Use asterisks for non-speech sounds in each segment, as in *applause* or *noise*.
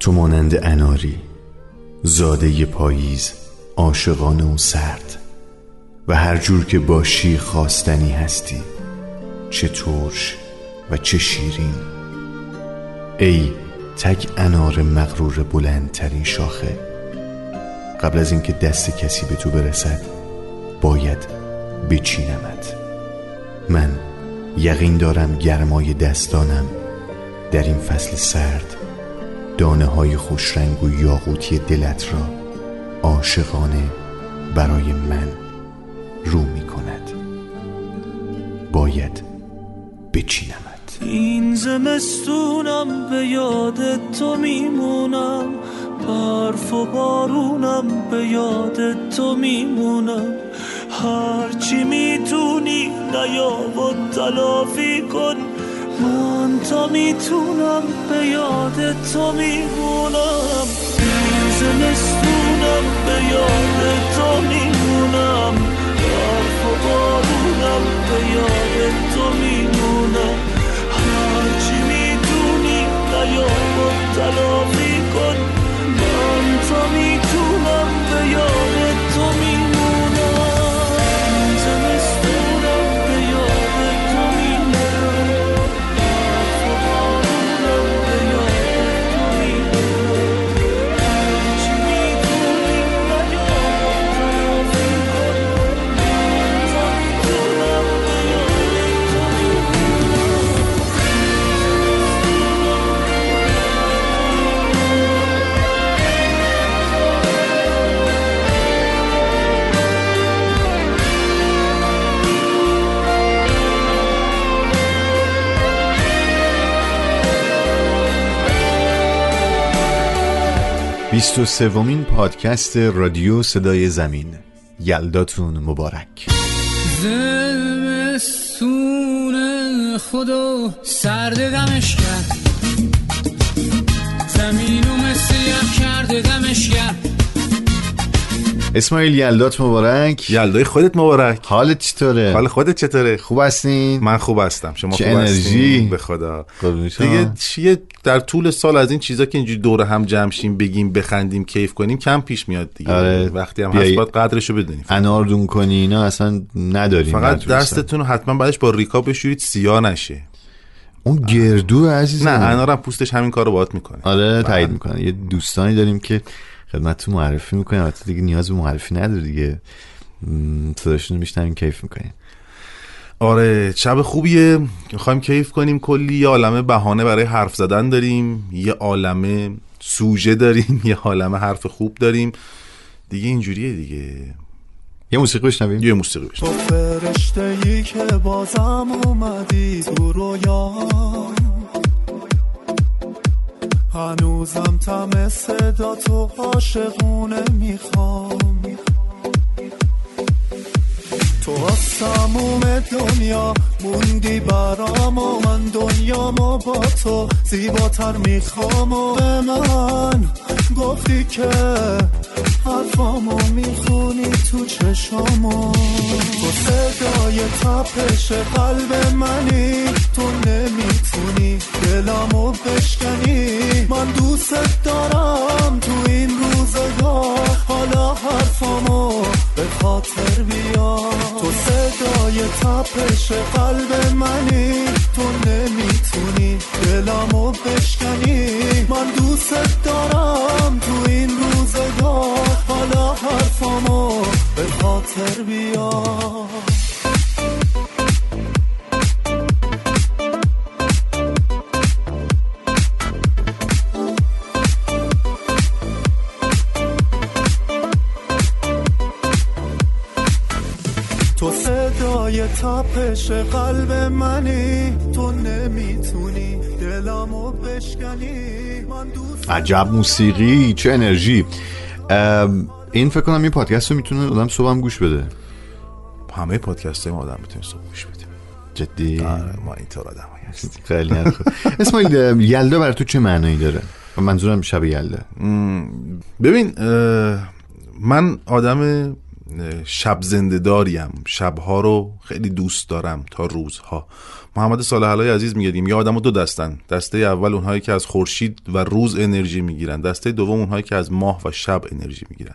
تو مانند اناری زاده پاییز عاشقانه و سرد. و هر جور که باشی خواستنی هستی چه ترش و چه شیرین. ای تک انار مغرور بلندترین شاخه قبل از اینکه دست کسی به تو برسد باید بچینمت. من یقین دارم گرمای دستانم در این فصل سرد دانه های خوشرنگ و یاقوتی دلت را عاشقانه برای من رو می کند باید بچینمت. این زمستونم به یاد تو میمونم. برف و بارونم به یاد تو میمونم. هرچی می‌تونی نیا و تلافی کن. من تا می‌تونم به یاد تو میمونم. زمستونم به یاد تو میمونم. برف و بارونم به یاد تو میمونم. هرچی می‌تونی نیا و تلافی کن. من تا می‌تونم به یاد 23 سومین پادکست رادیو صدای زمین. یلداتون مبارک. زمستون خدا سرد کرد. زمینو مثل یخ کرد. اسماعیل یلدات مبارک. یلدای خودت مبارک. حالت چطوره؟ حال خودت چطوره؟ خوب هستین؟ من خوب هستم. شما چه خوب انرژی. به خدا. دیگه چیه در طول سال از این چیزا که اینجوری دور هم جمع شیم بگیم بخندیم کیف کنیم کم پیش میاد دیگه. آره. وقتی هم هست باید قدرشو بدونیم. انار دون کنی اینا اصلا نداریم فقط. دستتون حتما بعدش با ریکا بشورید سیاه نشه. اون گردو عزیزم. نه انارم پوستش همین کارو باهات می‌کنه. آره تایید می‌کنه. یه دوستانی داریم که خدمت معرفی می‌کنیم. البته دیگه نیاز به معرفی نداره دیگه. صداشون رو میشنویم کیف می‌کنیم. آره شب خوبیه. می‌خوایم کیف کنیم کلی. یه عالمه بهانه برای حرف زدن داریم. یه عالمه سوژه داریم. *laughs* یه عالمه حرف خوب داریم. دیگه اینجوریه دیگه. یه موسیقی بشنویم. یه موسیقی بشه تو فرشته ای که بازم اومدی تو رویا. هنوزم تم صدا تو عاشقونه می‌خوام. تو از تموم دنیا موندی برام و من دنیامو با تو زیباتر می‌خوام و به من گفتی که حرفامو می‌خونی تو چشامو. تو صدای تپش قلب منی تو نمی‌تونی عجب موسیقی چه انرژی. این فکر کنم این پادکست رو می‌تونه آدم صبح هم گوش بده. همه پادکست های ما آدم می‌تونیم صبح گوش بدیم جدی؟ آره ما اینطور آدم هستیم. خیلی اسماعیل یلدا برای تو چه معنایی داره؟ منظورم شب یلدا. ببین من آدم شب زنده داریم شبها رو خیلی دوست دارم تا روزها. محمد صالح علای عزیز میگه یه آدم دو دستن. دسته اول اونهایی که از خورشید و روز انرژی می‌گیرن. دسته دوم اونهایی که از ماه و شب انرژی می‌گیرن.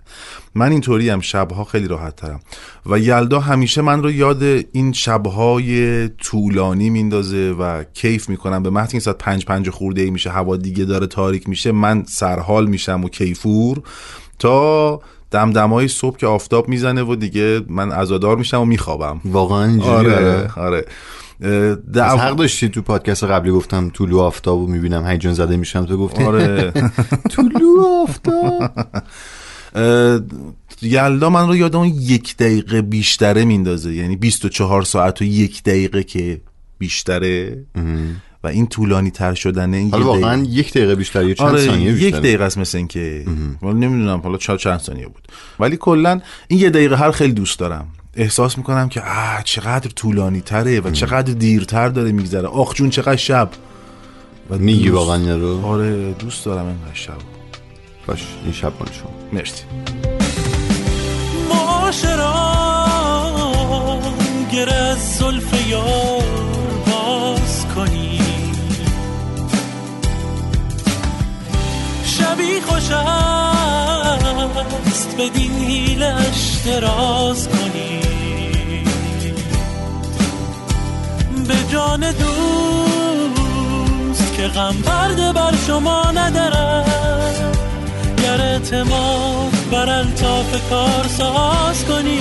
من اینطوری هم شبها خیلی راحت ترم. و یلدا همیشه من رو یاد این شبهای طولانی میندازه و کیف می‌کنم. به محض این ساعت پنج پنج خورده ای میشه هوا دیگه داره تاریک میشه من سرحال میشم و کیفور تا دمدمای صبح که آفتاب می‌زنه و دیگه من عزادار میشم و میخوابم. واقعا اینجوریه. آره آره. از حق داشتی تو پادکست قبلی گفتم طلوع آفتاب رو می‌بینم هیجان زده میشم تو گفتی؟ آره. *laughs* طلوع آفتاب. یلدا من رو یاد اون یک دقیقه بیشتره میندازه یعنی 24 ساعت و یک دقیقه که بیشتره. و این طولانی تر شدنه این حالا یه واقعا دقیقه- یک دقیقه بیشتر یا چند آره ثانیه بیشتر یک دقیقه است مثل این که ولی نمی‌دونم حالا چند چند ثانیه بود. ولی کلا این یه دقیقه هر خیلی دوست دارم. احساس می‌کنم که آه چقدر طولانی تره و چقدر دیرتر داره میگذره. آخ جون چقدر شب. و میگی دوست- واقعا رو آره دوست دارم اینقدر شب. باش این شب مال شما. مرسی. معاشران گر از زلف یار باز کنی. شبی خوش است بدین هیلش دراز کنی. به جان دوست که غم پرده بر شما ندارد گر اعتماد بر الطاف کار ساز کنی.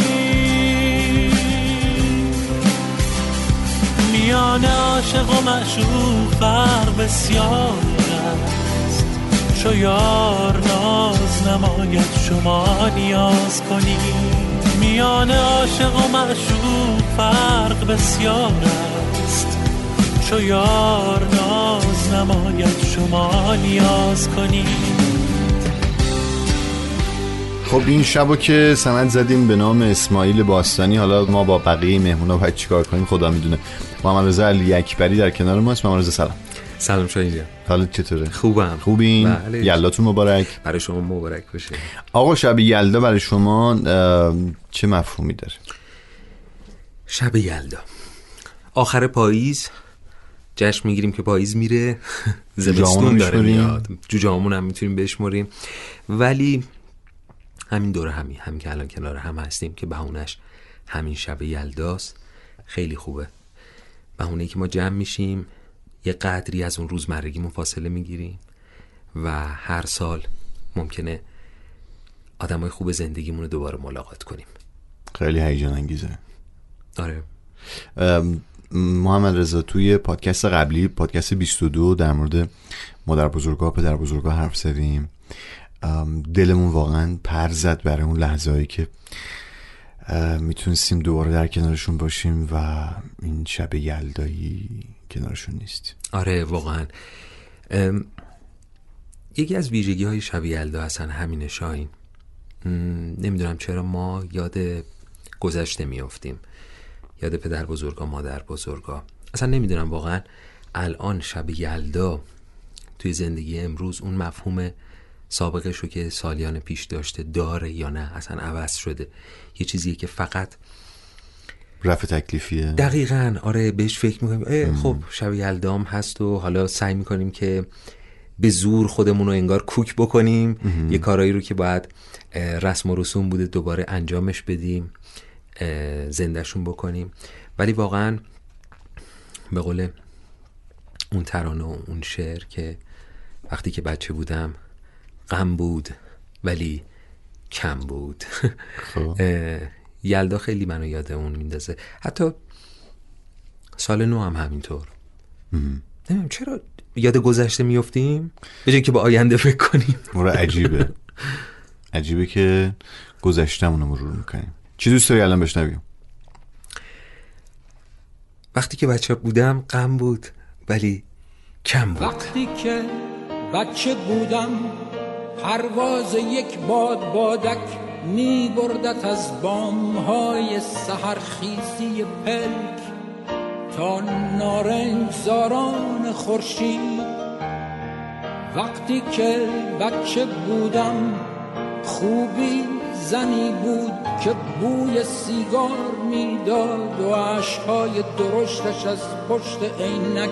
میان عاشق و معشوق فرق بسیار چو یار ناز نماید شما نیاز کنی میان عاشق و معشوق فرق بسیار است. چو یار ناز نماید شما نیاز کنی خب این شبو که سمت زدیم به نام اسماعیل باستانی. حالا ما با بقیه مهمونا باید چیکار کنیم؟ خدا می‌دونه. محمد رضا علی اکبری در کنار ماست محمد رضا سلام. سلام شاهین جان حالت چطوره؟ خوبم. خوبین؟ بله. یلداتون مبارک. برای شما مبارک باشه. آقا شب یلدا برای شما چه مفهومی داره؟ شب یلدا. آخر پاییز جشن می‌گیریم که پاییز میره. *laughs* زمستون داره. میاد. جوجهامون هم می‌تونیم بشمریم. ولی همین دوره همین همین که الان کنار هم هستیم که بهونش همین شب یلداست. خیلی خوبه. بهونه که ما جمع میشیم. یه قدری از اون روزمرگیمون فاصله می‌گیریم و هر سال ممکنه آدمای خوب زندگیمون رو دوباره ملاقات کنیم. خیلی هیجان انگیزه. آره. محمد رضا توی پادکست قبلی پادکست 22 در مورد مادر بزرگاه پدر بزرگاه حرف زدیم. دلمون واقعا پر زد برای اون لحظه هایی که می‌تونستیم دوباره در کنارشون باشیم و این شب یلدایی کنارشون نیست. آره واقعا. یکی از ویژگی های شب یلدا اصلا همینه شاین نمی‌دونم چرا ما یاد گذشته میافتیم. یاد پدر بزرگا مادر بزرگا. اصلا نمی‌دونم واقعا الان شب یلدا توی زندگی امروز اون مفهوم سابقش رو که سالیان پیش داشته داره یا نه اصلا عوض شده. یه چیزیه که فقط رفع تکلیفیه. دقیقا. آره بهش فکر می‌کنیم. خب شب یلدام هست و حالا سعی می‌کنیم که به زور خودمون رو انگار کوک بکنیم. یه کارایی رو که باید رسم و رسوم بوده دوباره انجامش بدیم زندهشون بکنیم. ولی واقعا به قول اون ترانه و اون شعر که وقتی که بچه بودم غم بود ولی کم بود. خب. یلدا خیلی منو یاد اون میندازه. حتی سال نو هم همینطور. نمی‌دونم چرا یاد گذشته میفتیم به جای که به آینده فکر کنیم. مرا عجیبه. *laughs* عجیبه که گذشتمون رو مرور می‌کنیم. چی دوست داری الان بشنویم؟ وقتی که بچه بودم غم بود ولی کم بود. وقتی که بچه بودم پرواز یک باد بادک می بردت از بام های سهرخیزی پلک تا نارنج زاران خورشید. وقتی که بچه بودم خوبی زنی بود که بوی سیگار می‌داد و عشقهای درشتش از پشت عینک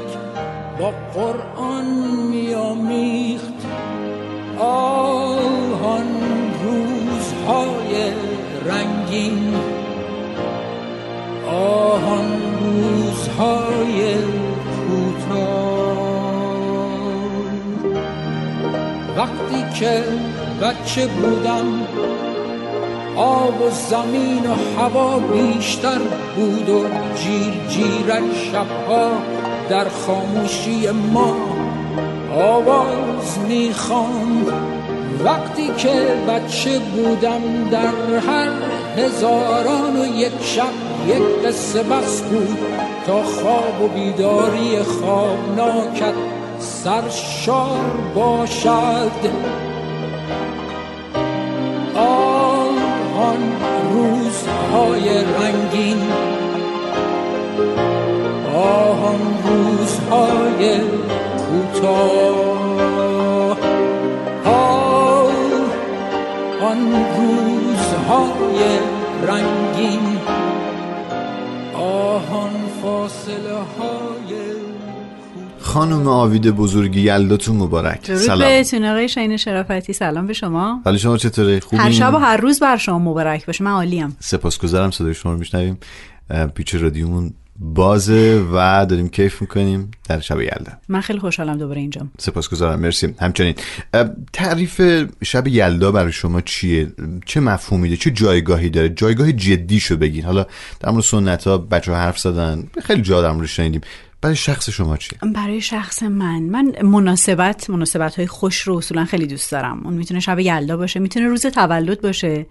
با قرآن میامیخت آهان روزهای رنگین آهان روزهای کوتاه. وقتی که بچه بودم آب و زمین و هوا بیشتر بود و جیر جیرک شبها در خاموشی ما آواز می‌خواند. وقتی که بچه بودم در هر هزاران و یک شب یک قصه بس بود تا خواب و بیداری خوابناکت سرشار باشد. آن روزهای رنگین آن روزهای کوتاه. آن روزهای رنگین آهان فاصله های خانم آوید بزرگی یلداتون مبارک. سلام. بهتون آقای شاین شرافتی سلام به شما. ولی شما چطوره خوبی هر شب و هر روز بر شما مبارک باشه. من عالیم سپاسگزارم صدای شما رو میشنویم. پیچ رادیومون بازه و داریم کیف می‌کنیم در شب یلدا. من خیلی خوشحالم دوباره اینجام. سپاسگزارم. مرسی. همچنین تعریف شب یلدا برای شما چیه؟ چه مفهومی داره؟ چه جایگاهی داره؟ جایگاه جدی شو بگین. حالا در مورد سنت ها بچه ها حرف زدن خیلی جا در شنیدیم. برای شخص شما چیه؟ برای شخص من. من مناسبت مناسبت های خوش رو اصولا خیلی دوست دارم. اون می‌تونه شب یلدا باشه می‌تونه روز تولد باشه.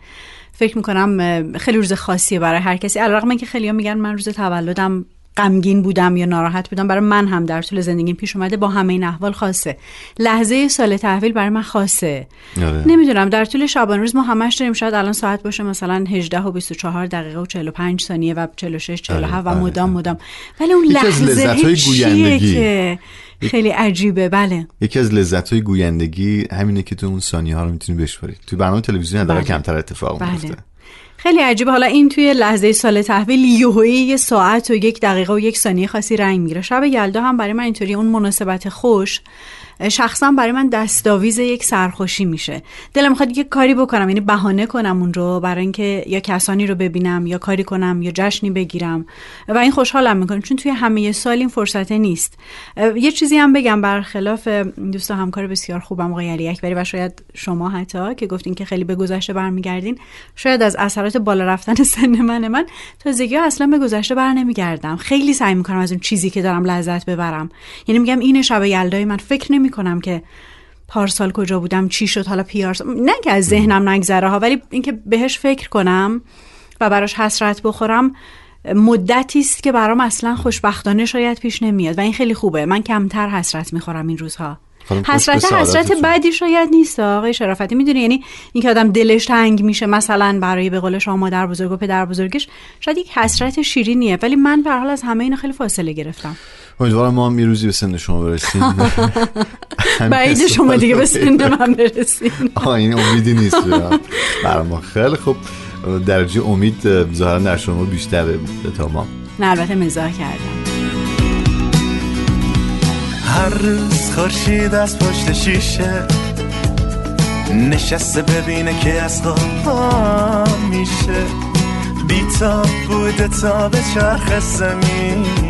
فکر می‌کنم خیلی روز خاصیه برای هر کسی. علیرغم اینکه خیلی میگن من روز تولدم غمگین بودم یا ناراحت بودم برای من هم در طول زندگیم پیش اومده با همه این احوال خاصه لحظه سال تحویل برای من خاصه آره. نمی‌دونم در طول شبانه روز ما همش داریم شاید الان ساعت باشه مثلا 18 و 24 دقیقه و 45 ثانیه و 46 47 آره. و آره. مدام مدام ولی اون لحظه گویندگی که خیلی عجیبه بله یکی از لذت های گویندگی همینه که تو اون ثانیه ها رو می‌تونی بشماری تو برنامه تلویزیونی بله. کمتر اتفاق بله. میفته خیلی عجیبه. حالا این توی لحظه سال تحویل یهویی یه ساعت و یک دقیقه و یک ثانیه خاصی رنگ می‌گیره. شب یلدا هم برای من اینطوری اون مناسبت خوش شخصا برای من دستاویز یک سرخوشی میشه. دلم می‌خواد یه کاری بکنم یعنی بهانه کنم اون رو برای اینکه یا کسانی رو ببینم یا کاری کنم یا جشنی بگیرم. و این خوشحالم می‌کنه چون توی همه سال این فرصت نیست. یه چیزی هم بگم برخلاف دوست همکار بسیار خوبم آقای علی اکبری و شاید شما حتی که گفتین که خیلی به گذشته برمیگردین شاید از اثرات بالا رفتن *laughs* سن من من تازگی اصلا به گذشته بر نمیگردم. خیلی سعی می‌کنم از اون چیزی که دارم لذت ببرم. یعنی میگم این شب یلدای من فکر نمی کنم که پارسال کجا بودم چی شد حالا پیارس نه که از ذهنم نگذره ها ولی اینکه بهش فکر کنم و براش حسرت بخورم مدتی است که برام اصلا خوشبختانه شاید پیش نمیاد و این خیلی خوبه. من کمتر حسرت می‌خورم این روزها. حسرت حسرت بدی شاید نیست آقای شرافتی. می‌دونی یعنی اینکه آدم دلش تنگ میشه مثلا برای به قول شما مادر بزرگ و پدر بزرگش شاید یک حسرت شیرینیه. ولی من به حال از همه اینا خیلی فاصله گرفتم. امیدوارم ما هم یه روزی به سن شما برسیم. *laughs* بعید شما دیگه به سن من برسیم. *laughs* آه این امیدی نیست برای ما. خیلی خوب. درجه امید ظاهرا در شما بیشتره تا ما. نه البته مزاح کردم. هر روز خورشید از پشت شیشه نشسته ببینه که از خواب میشه. بیتاب بوده تا به چرخ زمین.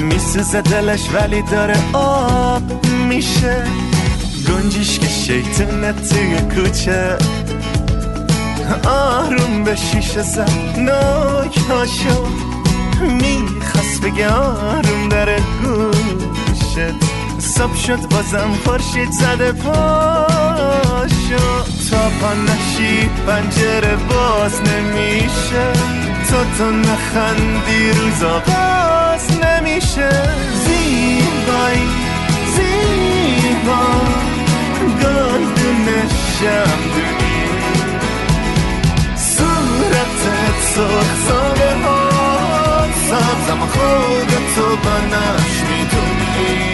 میسوزه دلش ولی داره آب میشه. گنجیش که شیطونه توی کوچه. آروم به شیشه زد ناک هاشو می‌خواست بگه آروم داره گوشت. صبح شد بازم خورشید زده پاشو. تا پا نشی پنجره باز نمیشه. تا تو نخندی روزا باز نمیشه زیبایی زیبا گلدون شمدونی صورتت سرخ ساله ها سبزم خودتو بنش می‌دونی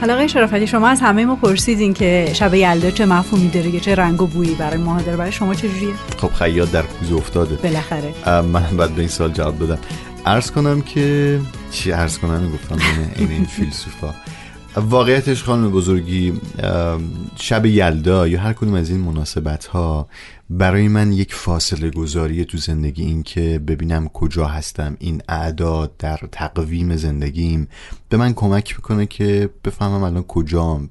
حالا آقای شرافتی شما از همه ما پرسیدین که شب یلدا چه مفهومی داره که چه رنگ و بویی برای ما داره. برای شما چه جوریه خب خیاط در کوزه افتاده. بالاخره. من بعد به این سال جواب دادم. عرض کنم که چی عرض کنم؟ گفتم این فیلسوفا. واقعیتش خانم بزرگی شب یلدا یا هر کدوم از این مناسبت ها برای من یک فاصله گذاری تو زندگی این که ببینم کجا هستم این اعداد در تقویم زندگیم به من کمک می‌کنه که بفهمم الان کجام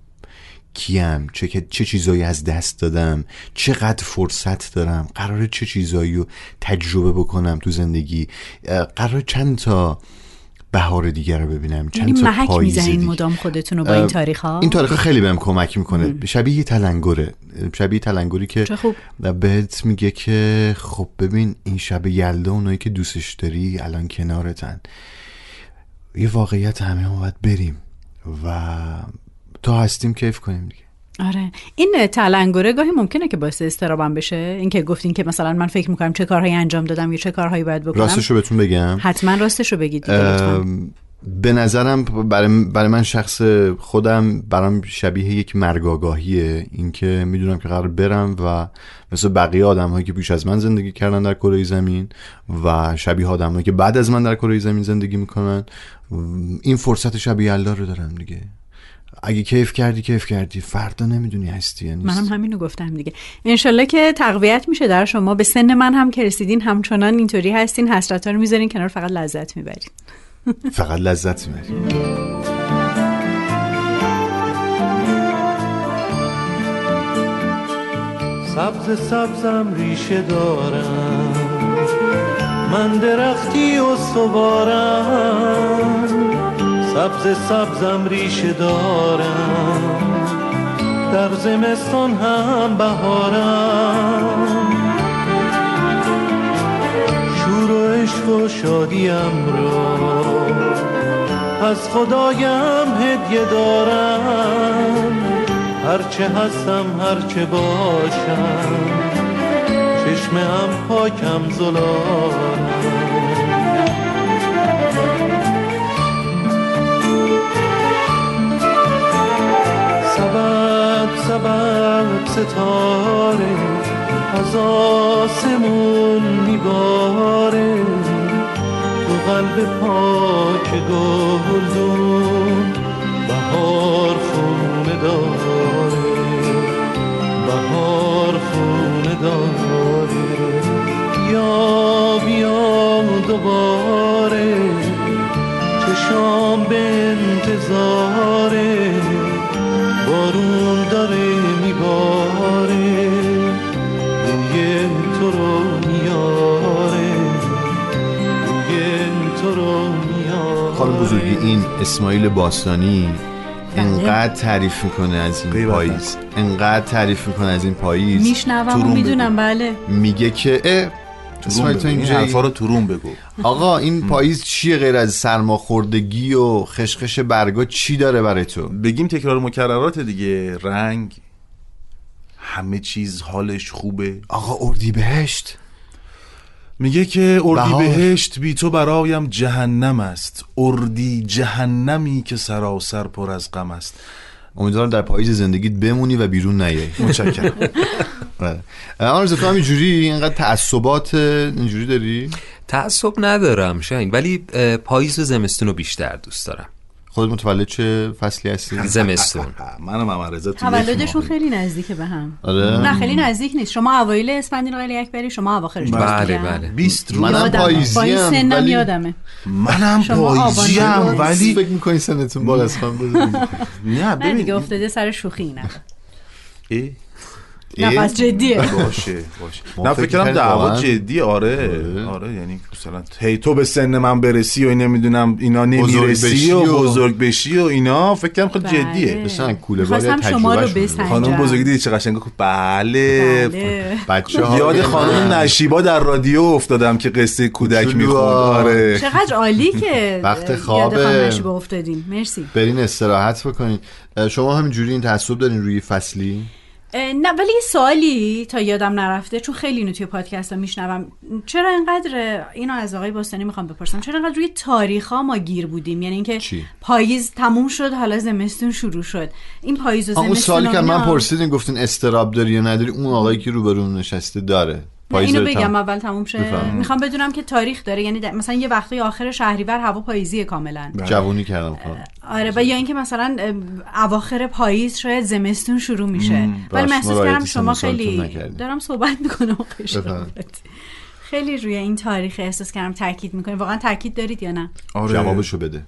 کیم چه, چه چیزایی از دست دادم چقدر فرصت دارم قراره چه چیزایی رو تجربه بکنم تو زندگی قرار چند تا بهار دیگر رو ببینم. یعنی چند تا محک می‌زنین. مدام خودتون رو با این تاریخ ها این تاریخ خیلی بهم کمک می‌کنه. شبیه تلنگره شبیه تلنگری که خوب. بهت میگه که خب ببین این شب یلدا اونایی که دوستش داری الان کنارتن. یه واقعیت همه ما باید بریم و تا هستیم کیف کنیم دیگه. آره. این تلنگره گاهی ممکنه که باعث استرابم بشه؟ اینکه گفتین که مثلا من فکر می‌کنم چه کارهایی انجام دادم یا چه کارهایی باید بکنم؟ راستش رو بهتون بگم. حتما راستش رو بگید به نظرم برای, برای من شخص خودم برام شبیه یک مرگاگاهیه. اینکه می‌دونم که قرار برم و مثل بقیه آدم هایی که پیش از من زندگی کردن در کره زمین و شبیه آدم هایی که بعد از من در کره زمین زندگی می‌کنن این فرصت شب یلدا رو دارم دیگه. اگه کیف کردی کیف کردی. فردا نمی‌دونی هستی یا نیست منم همینو گفتم دیگه. انشالله که تقویت میشه در شما. به سن من هم که رسیدین همچنان اینطوری هستین. حسرت ها رو می‌ذارین کنار فقط لذت می‌برین. *laughs* فقط لذت می‌بری سبز سبزم ریشه دارم. من درختی و سوارم. سبز سبزم ریشه دارم. در زمستان هم بهارم. شور و عشق و شادیم را از خدایم هدیه دارم. هرچه هستم هرچه باشم. چشم هم پاکم زلارم سبب ستاره از آسمون میباره. تو قلب پاک گلدون بهار خونه داره. بهار خونه داره. بیا بیا دوباره. چشام به انتظاره. این اسماعیل باستانی انقدر تعریف می‌کنه از این پاییز. انقدر تعریف می‌کنه از این پاییز. میشنوم و می‌دونم بله. میگه که اه اسماعیل تو این؟ حرفا رو تورون بگو. آقا این پاییز چیه غیر از سرماخوردگی و خشخش برگا؟ چی داره برای تو؟ بگیم تکرار مکررات دیگه. رنگ همه چیز حالش خوبه. آقا اردی بهشت میگه که اردی بهار. بهشت بی تو برایم جهنم است. اردی جهنمی که سراسر پر از غم است. امیدوارم در پاییز زندگیت بمونی و بیرون نیای. متشکرم. *laughs* بله. آرزو تو هم اینجوری؟ اینقدر تعصبات اینجوری داری؟ تعصب ندارم شاین ولی پاییز و زمستون رو بیشتر دوست دارم. خودت متولد چه فصلی هستی؟ زمستون. *laughs* منم هم رضا تولدشون. خیلی نزدیکه به هم. آره. نه خیلی نزدیک نیست. شما اوایل اسفندین آقای اکبری شما اواخرش بله بله 20 روز. منم با این سنم ولی- یادمه. منم پاییزیم آبان ولی فکر می‌کنی سنتون بالا؟ از بزرگی؟ نه نه دیگه ببین افتاده سر شوخی نه نه پس جدیه. باشه باشه. نه فکر فکر کنم کردیم دعوا. جدی آره آره. یعنی مثلا هی تو به سن من برسی و نمی‌دونم اینا بزرگ نمی‌رسی و بزرگ بشی و اینا فکر کنم خیلی بله. جدیه. بسن کوله تجربهشون بسنجم. خانم بزرگی دیدی چه قشنگ گفت بله, بله. بچه ها یاد خانم نشیبا در رادیو افتادم که قصه کودک. می‌خوند. آره. چقدر عالی که وقت. خانم نشیبا افتادین. مرسی. برین استراحت بکنین. اه، شما همینجوری این تعصب دارین روی فصلی؟ نه ولی یه سوالی تا یادم نرفته چون خیلی اینو توی پادکست ها میشنوم. چرا اینقدر اینو از آقای باستانی می‌خوام بپرسم؟ چرا اینقدر روی تاریخ ها ما گیر بودیم؟ یعنی اینکه؟ پاییز تموم شد حالا زمستون شروع شد. این پاییز و زمستون اون سوالی که من پرسیدین گفتین استراب داری یا نداری؟ اون آقایی که روبرون نشسته داره. پاییز اینو بگم تم- اول تموم شه. می‌خوام بدونم که تاریخ داره یعنی در- مثلا یه وقتی آخر شهریور هوا پاییزیه کاملا. جوونی کردم آره و یا اینکه مثلا اواخر پاییز شاید زمستون شروع میشه. ولی محسوس کردم شما خیلی. دارم صحبت می‌کنم. خیلی روی این تاریخ احساس کردم تاکید می‌کنید واقعا تاکید دارید یا نه؟ آره. جوابشو بده.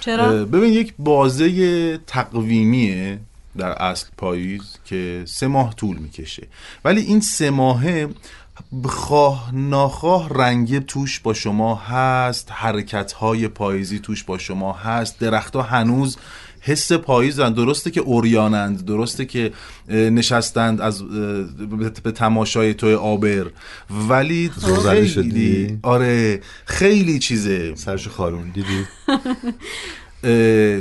چرا؟ ببین یک بازه تقویمیه در اصل پاییز که سه ماه طول می‌کشه. ولی این سه ماهه خواه ناخواه رنگه توش با شما هست حرکت های پاییزی توش با شما هست. درختها هنوز حس پاییزن. درسته که اوریانند درسته که نشستند از به- تماشای توی آبر. ولی زوزنی خیلی شدی؟ آره خیلی چیزه. سرش خارون دیدی؟ *laughs*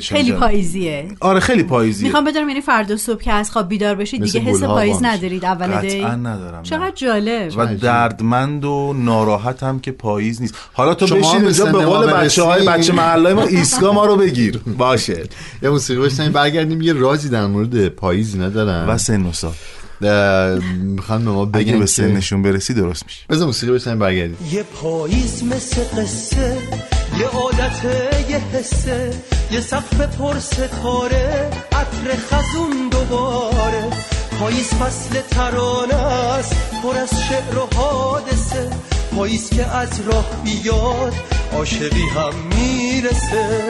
خیلی. پاییزیه. آره خیلی پاییزیه. می‌خوام بدونم یعنی فردا صبح که از خواب بیدار بشید دیگه حس پاییز. ندارید اول دی ندارم چقدر. جالب. و دردمند و ناراحت هم که پاییز نیست. حالا تو بشین اینجا به قول بچه های برسید. بچه محله ما ایستگاه ما رو بگیر. *laughs* باشه. یه موسیقی بشنیم برگردیم یه رازی در مورد پاییزی ندارم و سن و سال می‌خوان به ما اگه بگن به که سنشون برسی درست میشه. بذار موسیقی بشنیم برگردیم. یه پاییز مثل قصه یه عادت یه حسه یه سقف پر ستاره عطر خزون دوباره. پاییز فصل ترانه است پر از شعر و حادثه. پاییز که از راه بیاد عاشقی هم می‌رسه.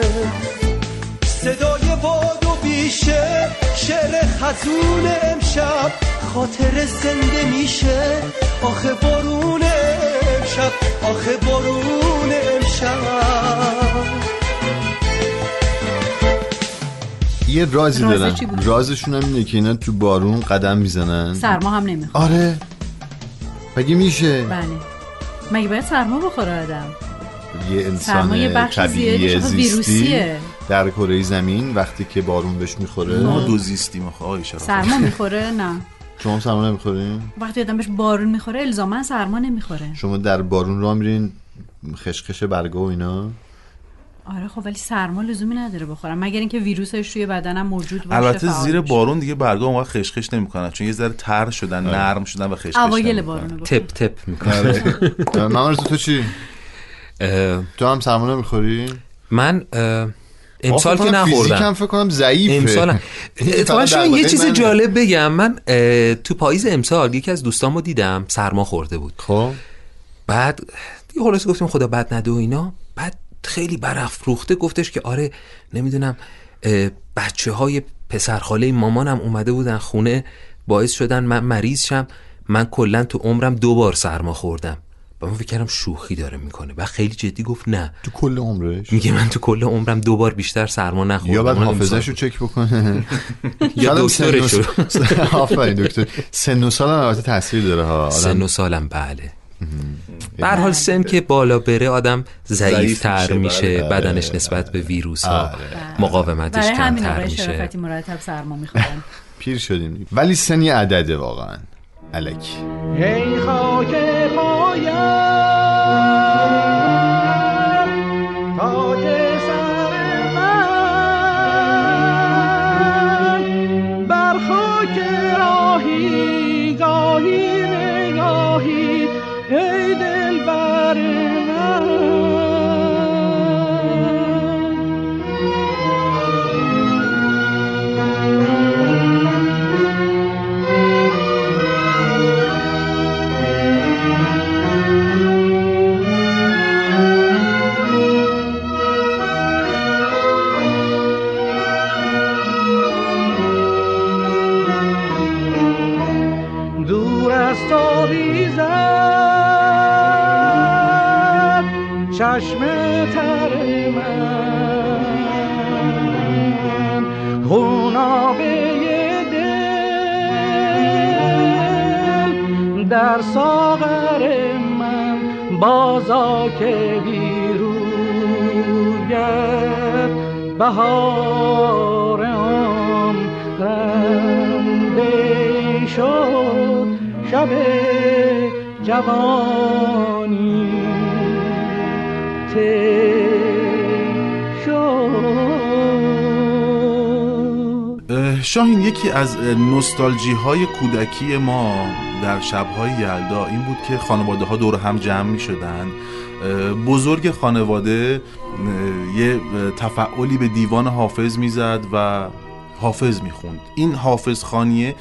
صدای باد و بیشه شعر خزون امشب خاطر زنده میشه. آخه بارون امشب آخه بارون امشب. یه رازی دارن؟ رازشون هم اینه که اینا تو بارون قدم می‌زنن. سرما هم نمی‌خوره آره. مگه میشه؟ بله. مگه باید سرما بخوره آدم؟ یه سرما یه انسان طبیعی زیستی ویروسیه. در کره زمین وقتی که بارون بهش می‌خوره. ما دو آقای شرافت. سرما می‌خوره؟ نه. شما سرما نمی‌خورین وقتی آدم بهش بارون می‌خوره الزاما سرما نمی‌خوره. شما در بارون را میرین خشخش برگا و اینا؟ آره خب ولی سرما لزومی نداره بخورم. مگر اینکه ویروسش توی بدنم موجود باشه البته زیر. بارون دیگه برگا اون وقت خشخش نمی‌کنن چون یه ذره تر شدن نرم شدن و خشخش اوایل بخورم. تپ تپ می‌کنه *laughs* من تو چی؟ تو هم سرما نمی‌خوری من امسال که کنم فیزیکم نخوردم. فکر کنم ضعیفه. امسال *laughs* اتفاقا فقط شاید یه چیز. جالب بگم. من تو پاییز امسال یکی از دوستامو دیدم سرما خورده بود. خب. بعد دیگه خلاص گفتیم خدا بد نده و اینا. بعد خیلی برافروخته گفتش که آره نمی‌دونم بچه های پسرخاله مامانم اومده بودن خونه باعث شدن من مریض شم. من کلا تو عمرم دو بار سرما خوردم. و من فکر کردم شوخی داره می‌کنه. و خیلی جدی گفت نه. تو کل عمرش؟ میگه من تو کل عمرم دو بار بیشتر سرما نخوردم. یا بعد حافظش رو. چک بکنه. *laughs* یا دکترش *laughs* آفرین دکتر. سن و سال هم البته تاثیر داره ها. سن و سالم بله. به هر حال سن که بالا بره آدم ضعیف تر میشه، میشه. بله. بدنش نسبت به ویروس ها آره. مقاومتش برای همین کمتر میشه. مرتب سرما می‌خورن. پیر شدیم. ولی سن یه عدده واقعا. الک چشم تر من خونابه دل در ساغر من بازا که بیروید بهار عمرم شد شب جوانی شاهین یکی از نوستالژی های کودکی ما در شبهای یلدا این بود که خانواده ها دور هم جمع می شدن بزرگ خانواده یه اه، تفعالی به دیوان حافظ می‌زد و حافظ می‌خوند. این حافظ خانیه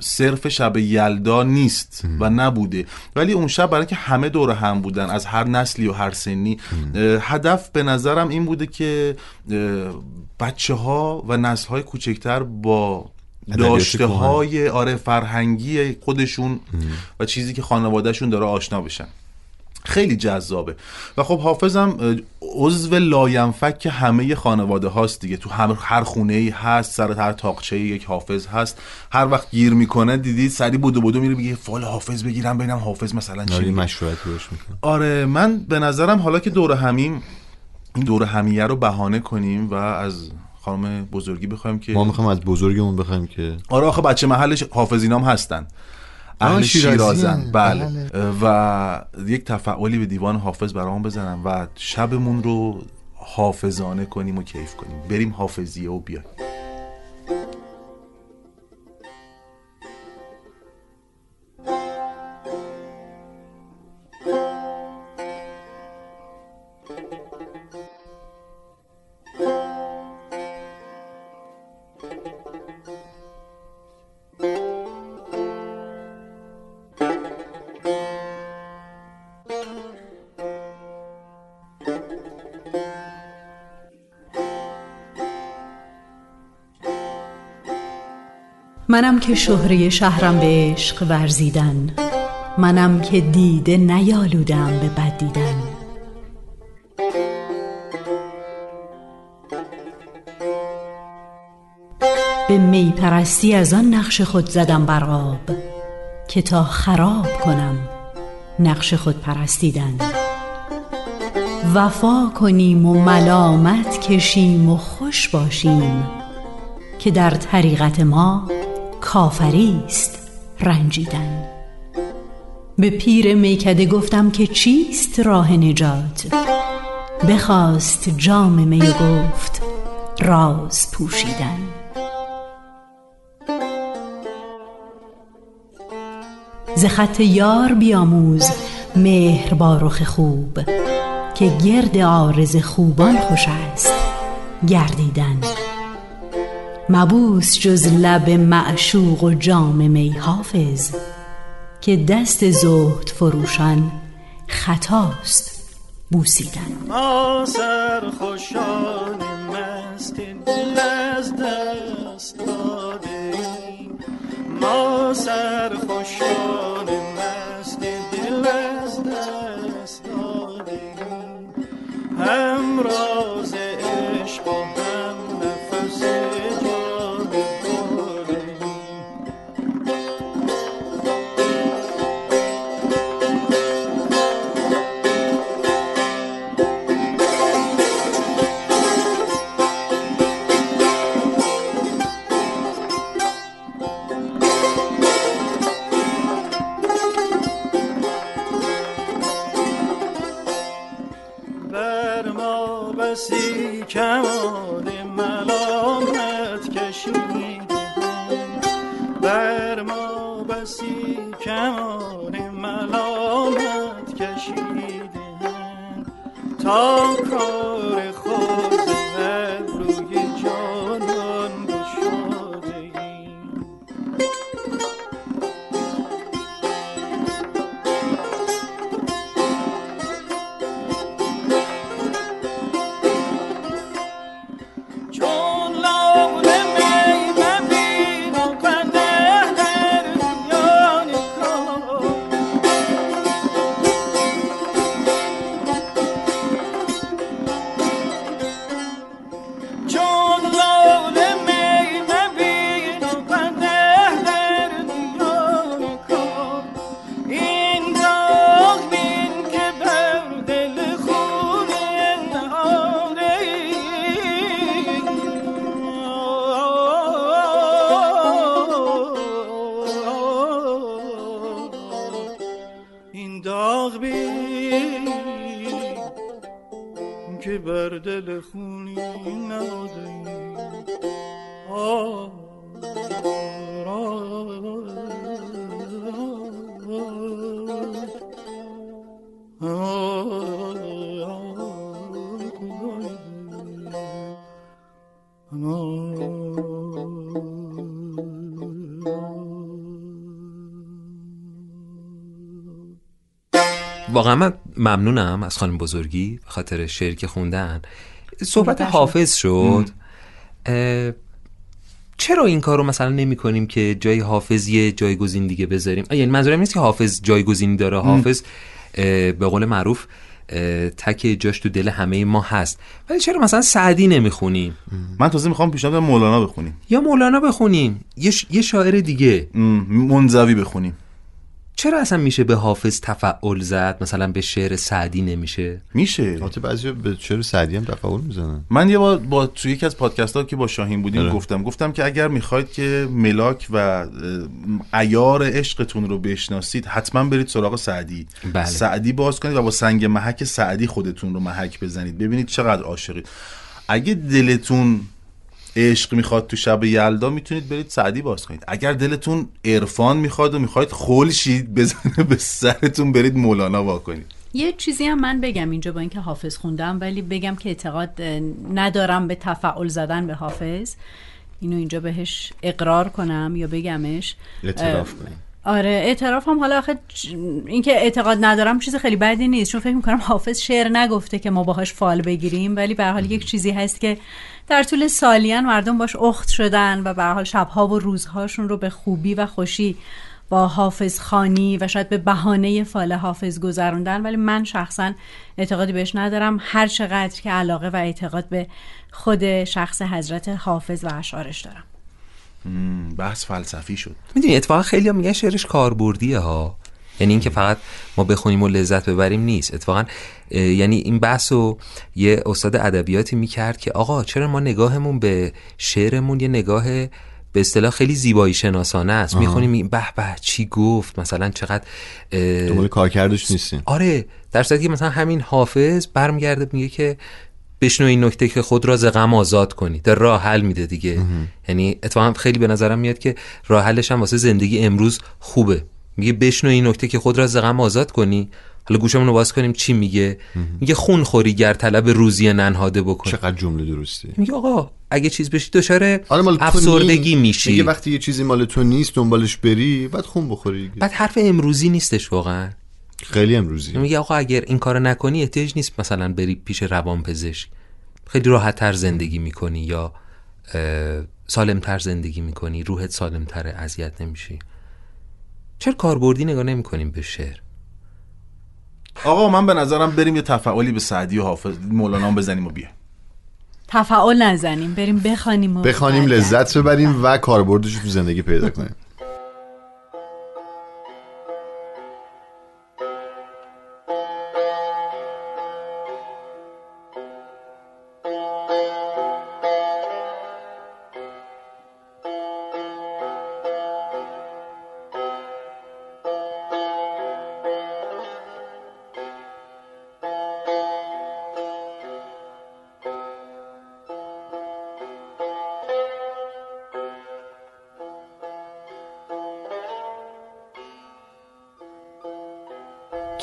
صرف شب یلدا نیست و نبوده. ولی اون شب برای اینکه همه دور هم بودن از هر نسلی و هر سنی هدف به نظرم این بوده که بچه ها و نسل های کوچکتر با داشته های آره فرهنگی خودشون و چیزی که خانوادهشون داره آشنا بشن. خیلی جذابه. و خب حافظم عضو لاینفک همه خانواده هاست دیگه. تو هم هر خونه ای هست سر هر تاقچه یک حافظ هست. هر وقت گیر می‌کنه دیدید سری بودو بودو میره میگه فال حافظ بگیرم ببینم حافظ مثلا چی آره. مشورت می‌کنه. آره من به نظرم حالا که دور همیم این دور همیه رو بهانه کنیم و از خانم بزرگی بخوایم که ما می‌خوایم از بزرگمون بخوایم که آره آخه بچه محلش حافظینام هستن. اهل شیرازن هن. بله. بله. و یک تفعالی به دیوان حافظ برام بزنم و شبمون رو حافظانه کنیم و کیف کنیم بریم حافظیه و بیایم منم که شهره شهرم به عشق ورزیدن. منم که دیده نیالودم به بد دیدن. به می پرستی از آن نقش خود زدم بر آب که تا خراب کنم نقش خود پرستیدن. وفا کنیم و ملامت کشیم و خوش باشیم که در طریقت ما کافری است رنجیدن. به پیر میکده گفتم که چیست راه نجات؟ بخواست جام می گفت راز پوشیدن. ز خط یار بیاموز مهر با رخ خوب که گرد عارض خوبان خوش است گردیدن. مبوس جز لب معشوق و جام می حافظ که دست زهد فروشان خطاست بوسیدن. ما سرخوشان مست دل از دست دادیم. ما سرخوشان مست واقعا من ممنونم از خانم بزرگی به خاطر شعری که خوندن. صحبت حافظ شد. چرا این کار رو مثلا نمی کنیم که جای حافظ یه جایگزین دیگه بذاریم؟ یعنی منظورم نیست که حافظ جایگزینی داره. حافظ به قول معروف تک جاش تو دل همه ما هست. ولی چرا مثلا سعدی نمی‌خونیم؟ من تازه می‌خوام پیشنهاد مولانا بخونیم. یا مولانا بخونیم. یه, ش... یه شاعر دیگه. منزوی بخونیم. چرا اصلا میشه به حافظ تفعول زد؟ مثلا به شعر سعدی نمیشه؟ میشه. البته بعضی به چرا سعدی هم تفاول می‌زنن. من یه بار با تو یکی از پادکست ها که با شاهین بودیم آره. گفتم. گفتم که اگر می‌خواید که ملاک و عیار عشقتون رو بشناسید حتما برید سراغ سعدی. بله. سعدی باز کنید و با سنگ محک سعدی خودتون رو محک بزنید. ببینید چقدر عاشقید اگه دلتون عشق می‌خواد تو شب یلدا می‌تونید برید سعدی باز کنید. اگر دلتون عرفان می‌خواد و می‌خواید خلشید بزنه به سرتون برید مولانا وا کنید. یه چیزی هم من بگم اینجا با اینکه حافظ خوندم ولی بگم که اعتقاد ندارم به تفعول زدن به حافظ. اینو اینجا بهش اقرار کنم یا بگمش. اعتراف کنیم. آره اعتراف هم حالا آخه اینکه اعتقاد ندارم چیز خیلی بدی نیست چون فکر می‌کنم حافظ شعر نگفته که ما باهاش فال بگیریم ولی به هر حال یک چیزی هست که در طول سالیان مردم باش اخت شدن و به هر حال شبها و روزهاشون رو به خوبی و خوشی با حافظ خانی و شاید به بهانه فال حافظ گذروندن. ولی من شخصا اعتقادی بهش ندارم. هر چقدر که علاقه و اعتقاد به خود شخص حضرت حافظ و اشعارش دارم. بحث فلسفی شد. می‌دونی اتفاقا خیلی هم میگن شعرش کاربردیه ها. یعنی اینکه فقط ما بخونیم و لذت ببریم نیست. اتفاقا یعنی این بحث رو یه استاد ادبیاتی می‌کرد که آقا چرا ما نگاهمون به شعرمون یه نگاه به اصطلاح خیلی زیبایی شناسانه است. می‌خونیم به به چی گفت؟ مثلا چقدر دنبال کارکردش نیستیم آره در صورتی که مثلا همین حافظ برمیگرده میگه که بشنو این نکته که خود را ز غم آزاد کنی. در راه حل میده دیگه. یعنی اتفاقا خیلی به نظرم میاد که راه حلش هم واسه زندگی امروز خوبه. میگه بشنو این نکته که خود را ز غم آزاد کنی. حالا گوشمون رو باز کنیم چی میگه؟ میگه خون خوری گر طلب روزی ننهاده بکن. چقدر جمله درستی میگه آقا اگه چیز بشی دچار آره افسردگی میشی. میگه وقتی یه چیزی مال تو نیست دنبالش بری بعد خون بخوری. بعد حرف امروزی نیستش واقعا. خیلی امروزی. میگه آقا اگر این کارو نکنی احتیاج نیست مثلا بری پیش روان پزشک خیلی راحت تر زندگی می‌کنی یا سالم تر زندگی می‌کنی. روحت سالم تره اذیت نمیشی. چرا کاربردی نگاه نمی‌کنیم به شعر؟ آقا من به نظرم بریم یه تفعالی به سعدی و حافظ مولانا بزنیم و بیایم. تفعول نزنیم بریم بخوانیم و بخوانیم. لذت ببریم و کاربردش رو تو زندگی پیدا کنیم.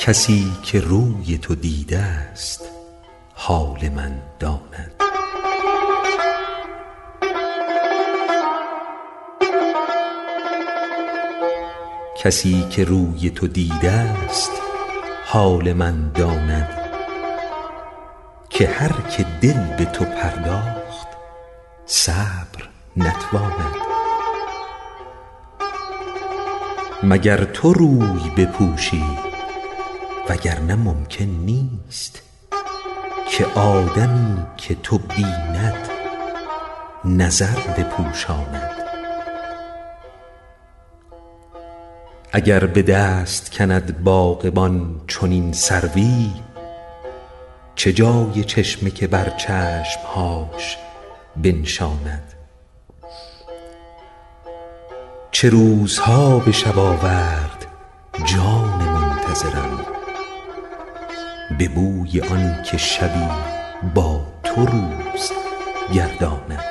کسی که روی تو دیده است حال من داند. کسی که روی تو دیده است حال من داند. که هر که دل به تو پرداخت صبر نتواند. مگر تو روی بپوشی وگرنه ممکن نیست که آدمی که تو بیند نظر بپوشاند. اگر به دست کند باغبان چنین سروی چه جای چشمه که بر چشمهاش بنشاند؟ چه روزها به شب آورد جان منتظرم؟ به بوی آن که شبی با تو روز گرداند.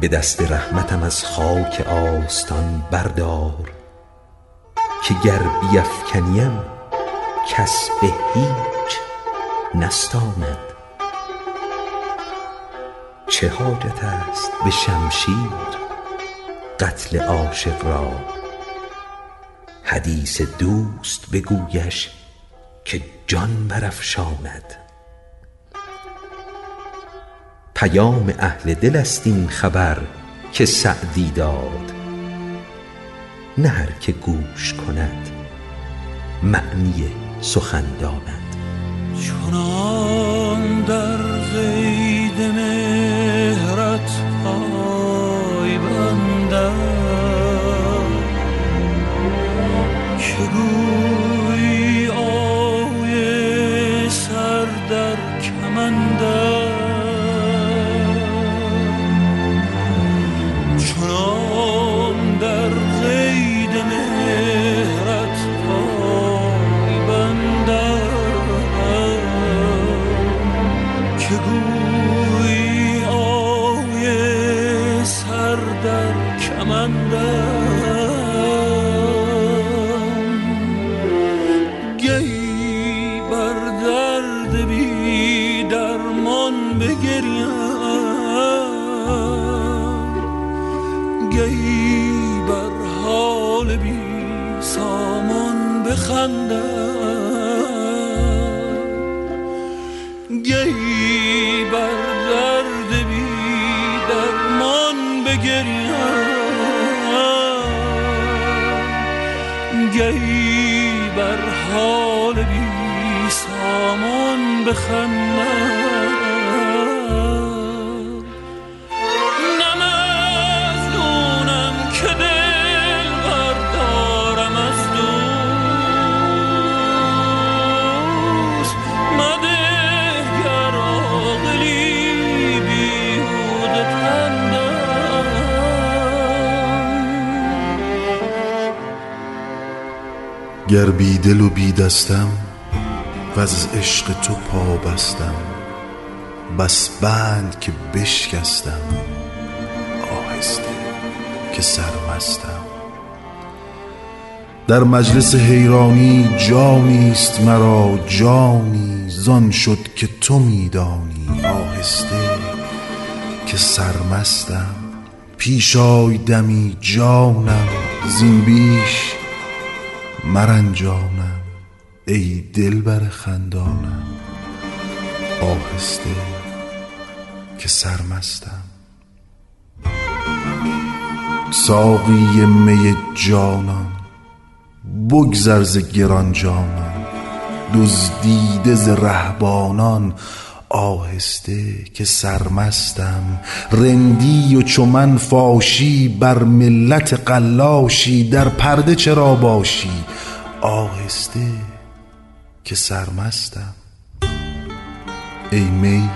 به دست رحمتم از خاک آستان بردار که گر بیفکنیم کس به هیچ نستاند. چه حاجت است به شمشیر قتل عاشق را حدیث دوست بگویش که جان برافشاند. پیام اهل دل است این خبر که سعدی داد. نه هر که گوش کند معنی سخن داند. چنان در قید گر بی دل و بی دستم و از عشق تو پا بستم بس بند که بشکستم آهسته که سرمستم. در مجلس حیرانی جانیست مرا جانی زان شد که تو میدانی آهسته که سرمستم. پیش آی دمی جانم زین بیش مرنجانم ای دلبر خندانم. آهسته که سرمستم. ساقی می جانان بگذر ز گران جانان دزدیده ز رهبانان آهسته که سرمستم رندی و چو من فاشی بر ملت قلاشی در پرده چرا باشی؟ آهسته که سرمستم. ای می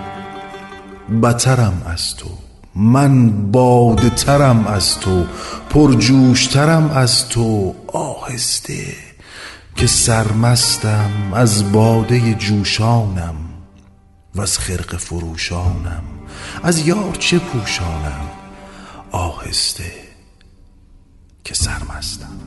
بترم از تو. من باده ترم از تو. پرجوشترم از تو. آهسته که سرمستم از باده جوشانم. و از خرق فروشانم از یار چه پوشانم آهسته که سرمستم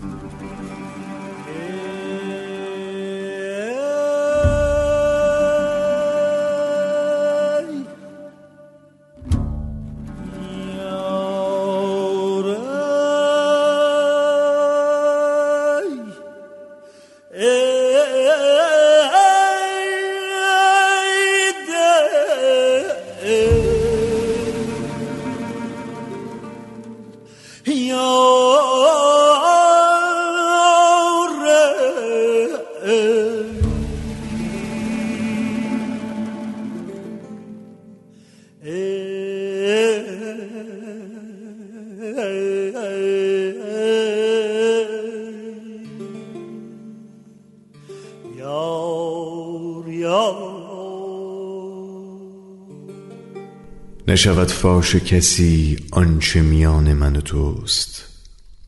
نشود فاش کسی آنچه میان من و توست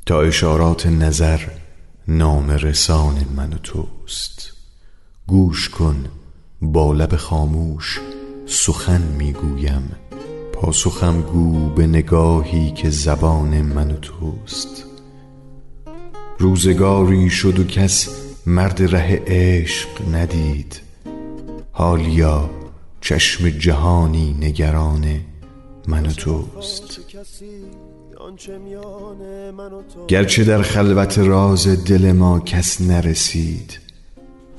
تا اشارات نظر نام رسان من و توست. گوش کن با لب خاموش سخن می‌گویم پاسخم گو به نگاهی که زبان من و توست. روزگاری شد و کس مرد ره عشق ندید حالیا چشم جهانی نگران من و توست. گرچه در خلوت راز دل ما کس نرسید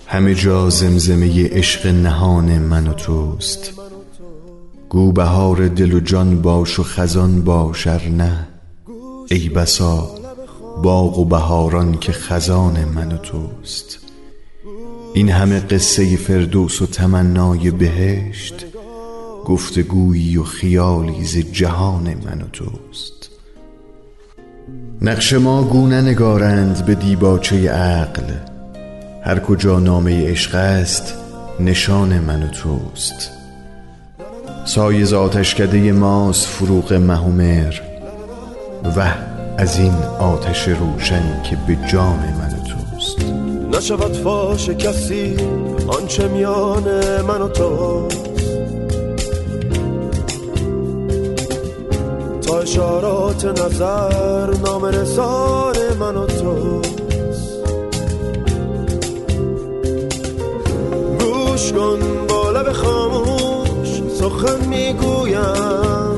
همه جا زمزمه عشق نهان من و توست. گو بهار دل و جان باش و خزان باش نه. ای بسا باغ و بهاران که خزان من و توست. این همه قصه فردوس و تمنای بهشت گفتگویی و خیالی ز جهان من و توست. نقش ما گونه نگارند به دیباچه عقل هر کجا نامه عشق است نشان من و توست. سایه ز آتشکده ماست فروغ مهومر وه از این آتش روشنی که به جان من و توست. نشود فاش کسی آنچه میان من و تو. تا اشارات نظر نام رسان من و تو. گوش کن با لب خاموش سخن می‌گویم.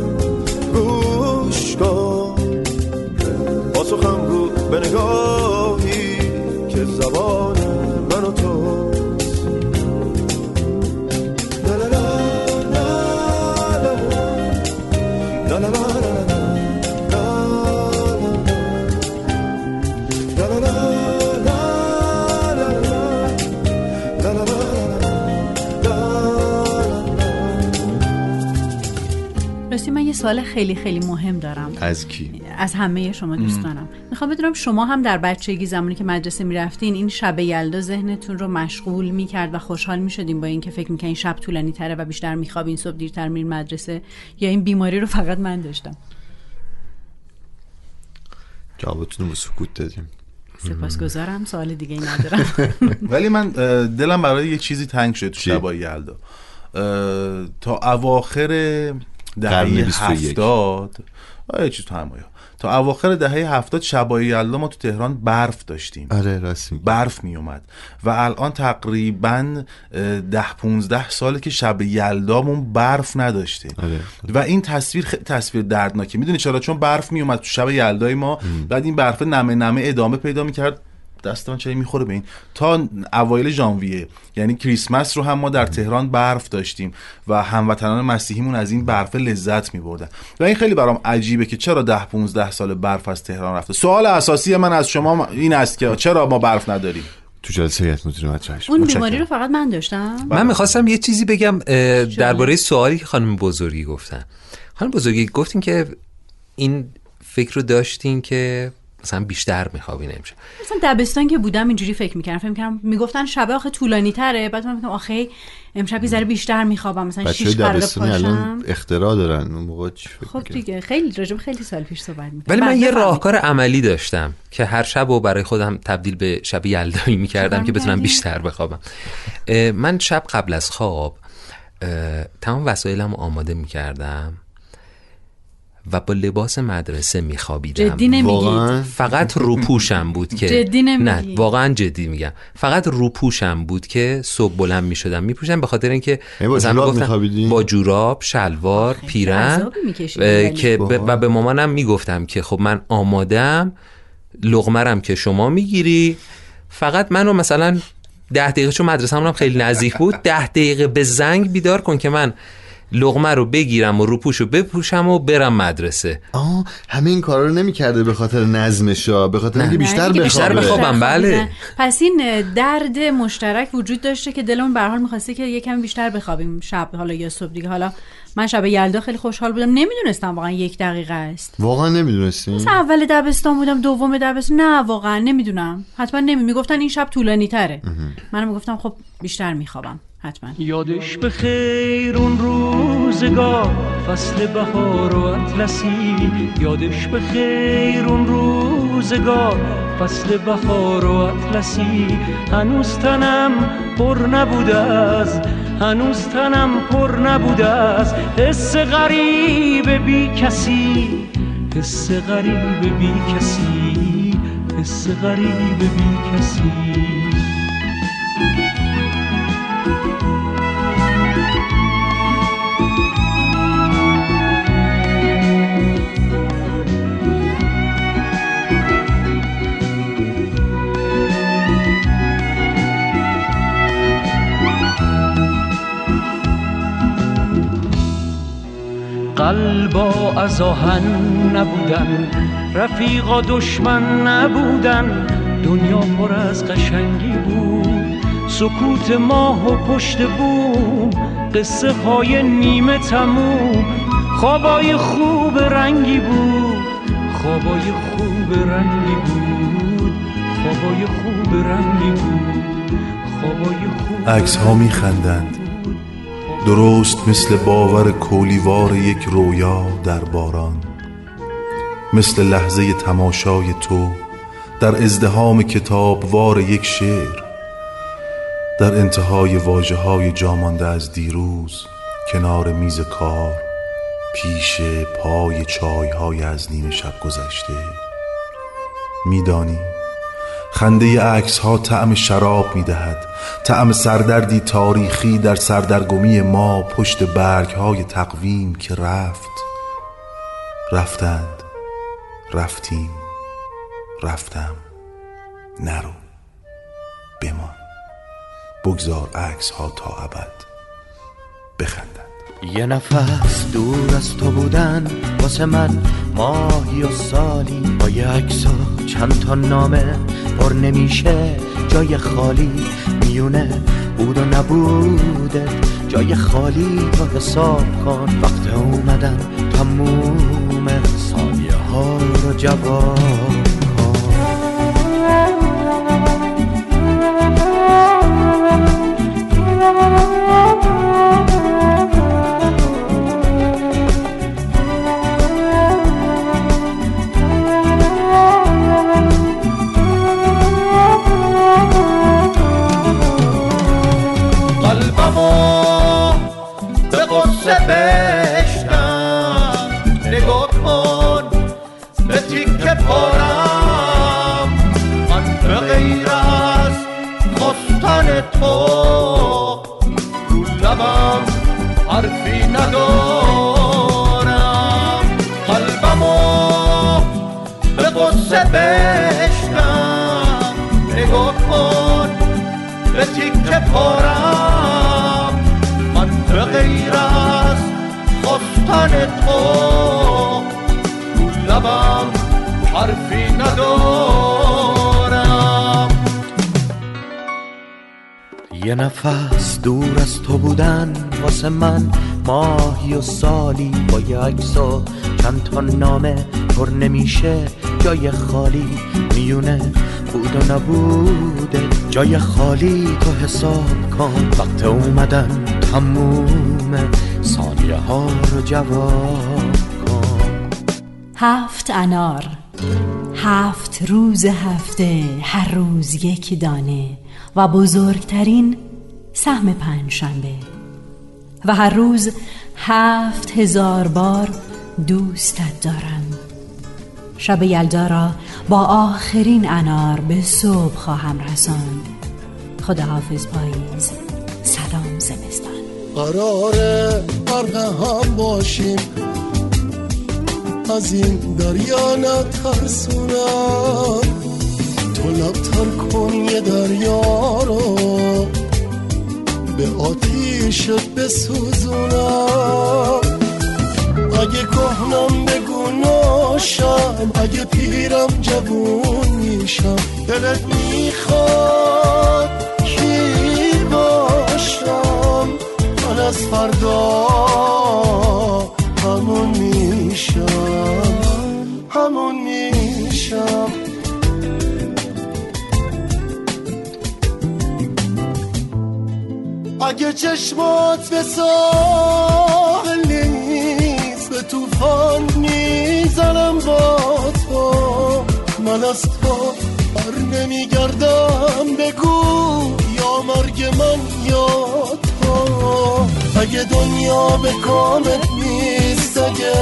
خیلی خیلی مهم دارم. از کی؟ از همه شما دوستانم می‌خوام بدونم شما هم در بچگی زمانی که مدرسه می‌رفتین این شب یلدا ذهنتون رو مشغول می‌کرد و خوشحال می‌شدین با اینکه فکر می‌کنین شب طولانی تره و بیشتر میخوابین صبح دیرتر میرین مدرسه؟ یا این بیماری رو فقط من داشتم؟ جوابتون رو سکوت دادیم. سپاسگزارم. سوال دیگه ای ندارم. *laughs* ولی من دلم برای یه چیزی تنگ شد تو؟ شبای یلدا. تا اواخر دهه قرن 21. هفتاد. آه، یه چیز تو همایا تا اواخر دهه هفتاد شبای یلدا ما تو تهران برف داشتیم. آره راست میگی. برف می اومد و الان تقریبا ده پونزده ساله که شب یلدامون برف نداشته. آره. و این تصویر خیلی تصویر دردناکه. می‌دونی چرا؟ چون برف می اومد تو شب یلدای ما. بعد این برف نمه نمه ادامه پیدا می‌کرد. دست من چایی می‌خوره به این. تا اوایل ژانویه یعنی کریسمس رو هم ما در تهران برف داشتیم و هموطنان مسیحیمون از این برف لذت میبردن. و این خیلی برام عجیبه که چرا ده 15 سال برف از تهران رفته. سوال اساسی من از شما این است که چرا ما برف نداریم؟ تو جلسه هیئت مدیره مطرحش اون. بیماری رو فقط من داشتم؟ من می‌خواستم یه چیزی بگم درباره سوالی که خانم بزرگی گفتن. خانم بزرگی گفتین که این فکر رو داشتین که مثلا بیشتر میخوابین امشب مثلا دبستان که بودم اینجوری فکر می‌کردم. فکر می‌کردم می‌گفتن شب آخه طولانی تره. بعد من می‌گفتم آخه امشب یه ذره بیشتر میخوابم. مثلا دبستانی پاشم. الان اختراع دارن. اون موقع چی فکر خب؟ دیگه. خیلی راجب خیلی سال پیش صحبت می‌کنم ولی من یه راهکار عملی داشتم که هر شب رو برای خودم تبدیل به شب یلدایی می‌کردم که بتونم؟ بیشتر بخوابم. من شب قبل از خواب تمام وسایلم آماده می‌کردم. و با لباس مدرسه میخوابیدم. جدی نمیگید واقعا؟ فقط روپوشم بود که جدی؟ نه واقعا جدی میگم. فقط روپوشم بود که صبح بلند می‌شدم. میپوشم به خاطر اینکه با مثلا؟ با جوراب شلوار پیرن. که ب- و به مامانم می‌گفتم که خب من آمادم لغمرم که شما می‌گیری. فقط منو مثلا ده دقیقه چون مدرسه هم خیلی نزدیک بود ده دقیقه به زنگ بیدار کن که من لغمه رو بگیرم و روپوش رو بپوشم و برم مدرسه. آه همه این کارا رو نمی‌کرده به خاطر نظمشا به خاطر اینکه بیشتر دیگه بیشتر بخوابه بخوابم. بله. پس این درد مشترک وجود داشته که دلمون به هر حال می‌خواسته که یکم بیشتر بخوابیم شب حالا یا صبح دیگه. حالا من شب یلدا خیلی خوشحال بودم. نمی‌دونستم واقعا یک دقیقه است. واقعا نمی‌دونستی مثلا اول دبستان بودم دوم دبستان. نه واقعا نمی‌دونم. حتما نمی می‌گفتن این شب طولانی تره منم می‌گفتم خب بیشتر میخوابم. حتما. یادش به خیر اون روز روزگار فصل بهار و اطلسی. یادش به خیر اون روزگار فصل بهار و اطلسی. هنوز تنم پر نبوده از هنوز تنم پر نبوده از. حس غریب بی کسی حس غریب بی کسی حس غریب بی کسی. قلبا از آهن نبودن رفیقا دشمن نبودن دنیا پر از قشنگی بود سکوت ماه و پشت بوم قصه های نیمه تموم خوابای خوب رنگی بود خوابای خوب رنگی بود خوابای خوب رنگی بود خوابای خوب عکس ها می خندند درست مثل باور کولیوار یک رویا در باران. مثل لحظه تماشای تو در ازدهام کتابوار یک شعر. در انتهای واجه های جامانده از دیروز کنار میز کار پیش پای چای های از نیمه شب گذشته. میدانی خنده عکس ها طعم شراب می دهد طعم سردردی تاریخی در سردرگمی ما پشت برگ های تقویم که رفت رفتند رفتیم رفتم نرو بمان. بگذار عکس ها تا ابد بخندند. یه نفس دور از تو بودن واسه من ماهی و سالی. با یه عکس و چند تا نامه پر نمیشه. جای خالی میونه. بود و نبوده. جای خالی تو حساب کن. وقت اومدن تموم ثانیه ها رو جواب کن. واسه من ماهی و سالی با یه عکس و چند تا نامه پر نمیشه. جای خالی میونه. بود و نبوده. جای خالی تو حساب کن. وقت اومدن تموم ثانیه ها رو جواب کن. هفت انار. هفت روز هفته. هر روز یک دانه. و بزرگترین سهم پنجشنبه. و هر روز هفت هزار بار دوستت دارم. شب یلدا را با آخرین انار به صبح خواهم رساند. خداحافظ پاییز. سلام زمستان. قراره غرق هم باشیم. از این دریا نترسونم آتیشت بسوزونم اگه کهنم بگو ناشم اگه پیرم جوون میشم. دلت می‌خواد کی باشم؟ من از فردا اگه چشمات به ساحل نیست به توفان می‌زنم با تو. من از تو بر نمیگردم بگو یا مرگ من یا تو. اگه دنیا به کامت اگه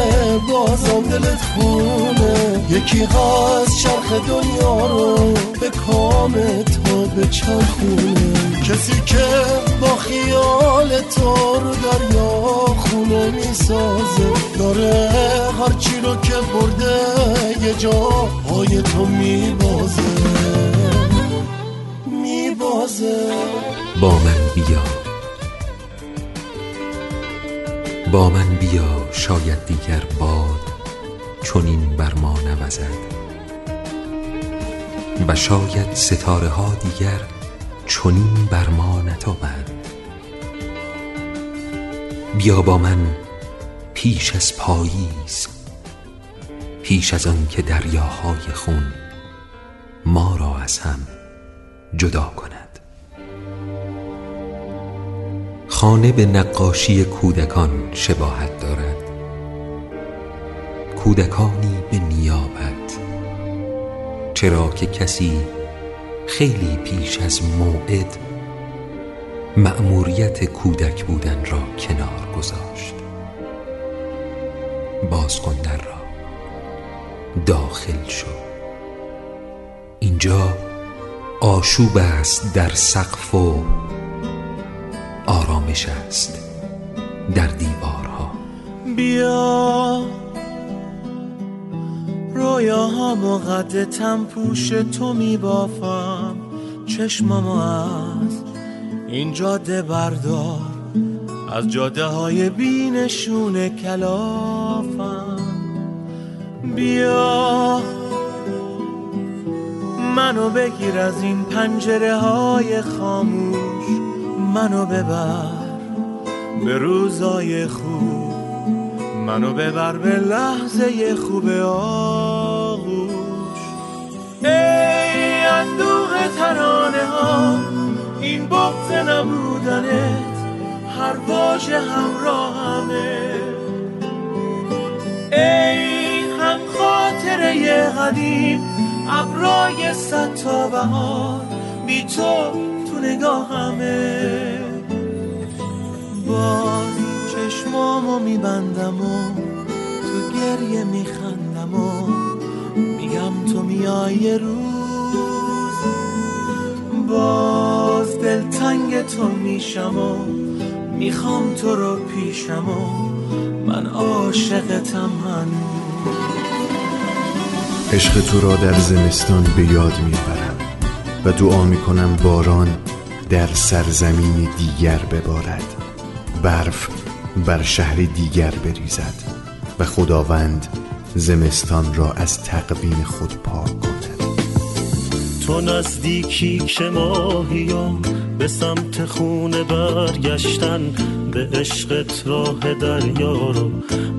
بازم دلت خونه یکی هست چرخ دنیا رو به کامت ها به چرخونه کسی که با خیال تو رو دریا خونه می‌سازه داره هرچی رو که برده یه جا های تو میبازه. میبازه. با من بیا. با من بیا. شاید دیگر باد چنین بر ما نوزد. و شاید ستاره ها دیگر چنین بر ما نتابند بیا با من پیش از پاییز پیش از آن که دریاهای خون ما را از هم جدا کند. خانه به نقاشی کودکان شباهت دارد. کودکانی به نیابت. چرا که کسی خیلی پیش از موعد مأموریت کودک بودن را کنار گذاشت. باز کن را داخل شو اینجا آشوب است در سقف و آرامش است در دیوارها. بیا. رویاهامو قد تنپوش تو میبافم. چشمامو از این جاده بردار. از جاده های بینشون کلافم. بیا منو بگیر از این پنجره های خاموش. منو ببر به روزای خوب. منو ببر به لحظه خوب آغوش ای اندوه ترانه ها این بغز نبودنت هر واژه همراهمه. ای هم خاطره قدیم ابرای صد تا بهار بی تو تو نگاهمه. باز چشمامو میبندم و تو گریه میخندم و میگم تو میای روز باز دلتنگ تو میشم و می‌خوام تو رو پیشم و من عاشقتم هنوز. عشق تو را در زمستان به یاد می‌برم و دعا می‌کنم باران در سرزمین دیگر ببارد برف بر شهر دیگر بریزد و خداوند زمستان را از تقویم خود پاک کند. تو نزدیکی که ماهیام به سمت خونه برگشتن به عشقت راه دریا رو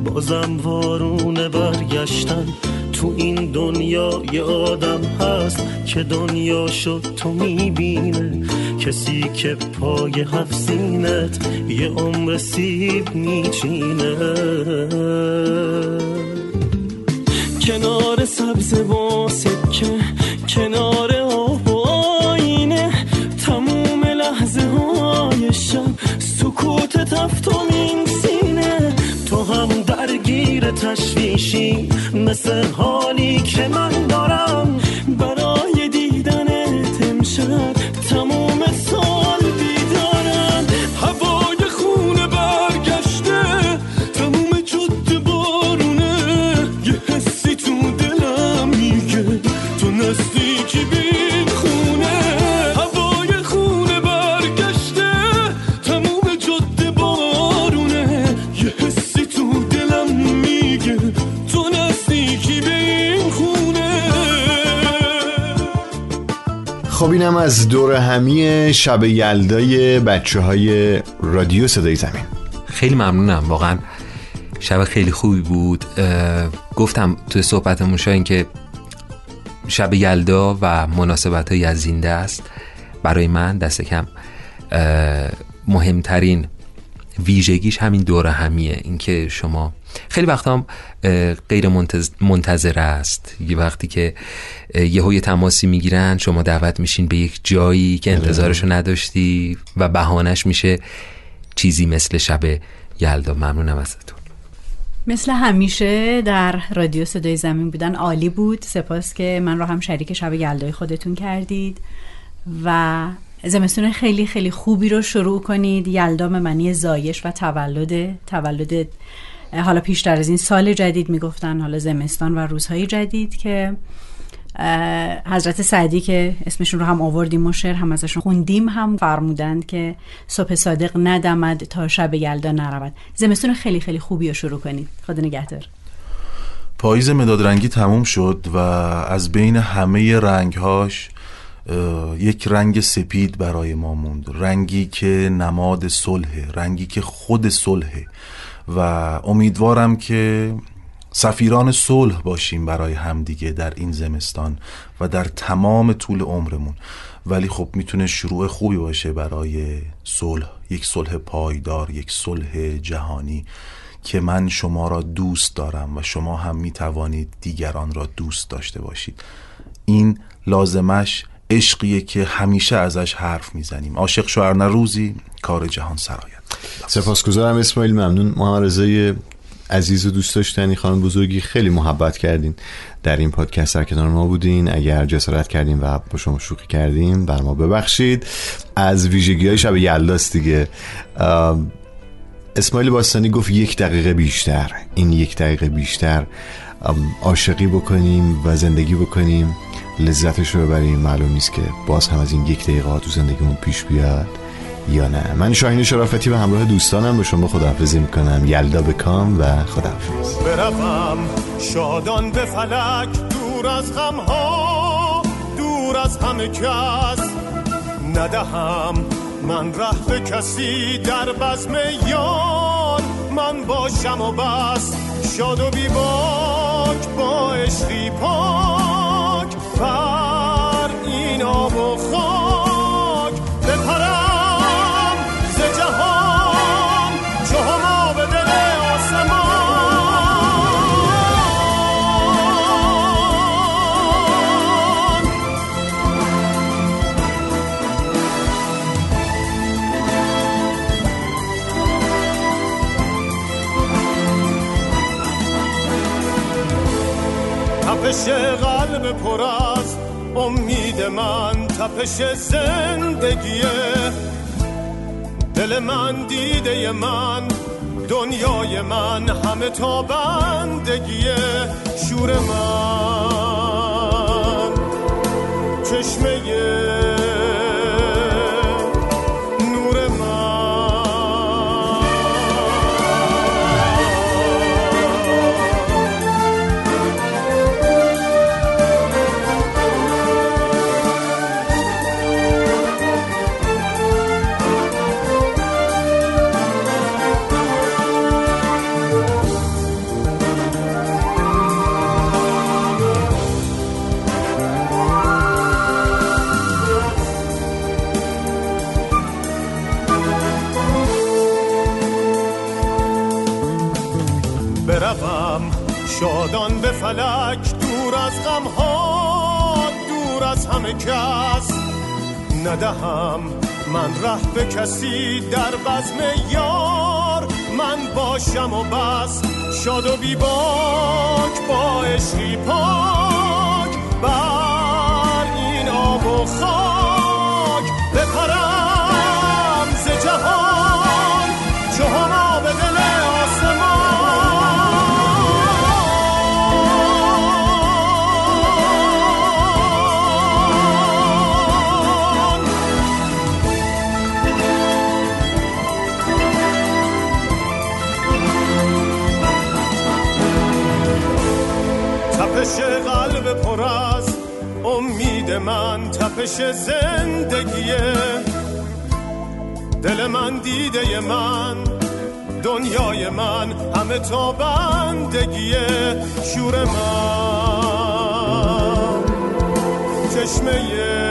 بازم وارونه برگشتن. تو این دنیا یه آدم هست که دنیا شد تو می‌بینه. کسی که پای هفت سینت یه عمر سیب میچینه. کنار سبز با سکه کنار آب و آینه تموم لحظه های شب سکوت تفتم این سینه. تو هم درگیر تشویشی مثل حالی که من دارم. خب اینم از دور همی شب یلدای بچه های رادیو صدای زمین. خیلی ممنونم واقعا شب خیلی خوبی بود. گفتم توی صحبتمون شاید که شب یلدا و مناسبت های از زنده است. برای من دست کم مهمترین ویژگیش همین دور همیه اینکه شما خیلی وقتا هم غیر منتظر است. یه وقتی که یه یه تماسی می‌گیرن شما دعوت میشین به یک جایی که انتظارشو نداشتی و بهانش میشه چیزی مثل شب یلدا. ممنونم ازتون. مثل همیشه در رادیو صدای زمین بودن عالی بود. سپاس که من رو هم شریک شب یلدای خودتون کردید و زمستون خیلی خیلی خوبی رو شروع کنید. یلدا منی زایش و تولد تولد حالا پیشتر از این سال جدید می‌گفتن. حالا زمستان و روزهای جدید که حضرت سعدی که اسمشون رو هم آوردیم و شعر هم ازشون خوندیم هم فرمودند که صبح صادق ندمد تا شب یلدا نرود. زمستون خیلی خیلی خوبی رو شروع کنید. خدا نگهدار. پاییز مداد رنگی تموم شد و از بین همه رنگهاش یک رنگ سپید برای ما موند. رنگی که نماد صلح رنگی که خود صلحه و امیدوارم که سفیران صلح باشیم برای همدیگه در این زمستان و در تمام طول عمرمون. ولی خب می‌تونه شروع خوبی باشه برای صلح. یک صلح پایدار یک صلح جهانی که من شما را دوست دارم و شما هم می‌توانید دیگران را دوست داشته باشید. این لازمش عشقیه که همیشه ازش حرف می‌زنیم. عاشق شوهر روزی کار جهان سرایت. سپاسگزارم اسماعیل ممنون. محمد رضای عزیز و دوست داشتنی خانم بزرگی خیلی محبت کردین در این پادکست. در کنار ما بودین. اگر جسارت کردیم و با شما شوخی کردیم بر ما ببخشید. از ویژگی های شب یلداست دیگه. اسماعیل باستانی گفت یک دقیقه بیشتر. این یک دقیقه بیشتر عاشقی بکنیم و زندگی بکنیم. لذتش رو ببریم معلوم نیست که باز هم از این یک دقیقه تو زندگیمون پیش بیاد یا نه. من شاهین شرافتی به همراه دوستانم به شما خداحافظی می‌کنم. یلدا به کام و خداحافظ. بروم شادان به فلک دور از غم ها دور از همه کس. ندهم من ره به کسی در بزم یار. من باشم و بس شاد و بیباک با عشقی پاک. بر این آب و خاک بپرم ز جهان چو هما به دل آسمان. تپش پر از امید من تپش زندگیه دل من دیده من دنیای من همه تا بندگیه شور من چشمه بروم. شادان به فلک دور از غم ها دور از همه کس. ندهم من ره به کسی در بزم یار. من باشم و بس شاد و بیباک با عشقی پاک. بر این آب و خاک تپش زندگیه دل من دیده من دنیای من همه تا بندگیه شور من. چشمه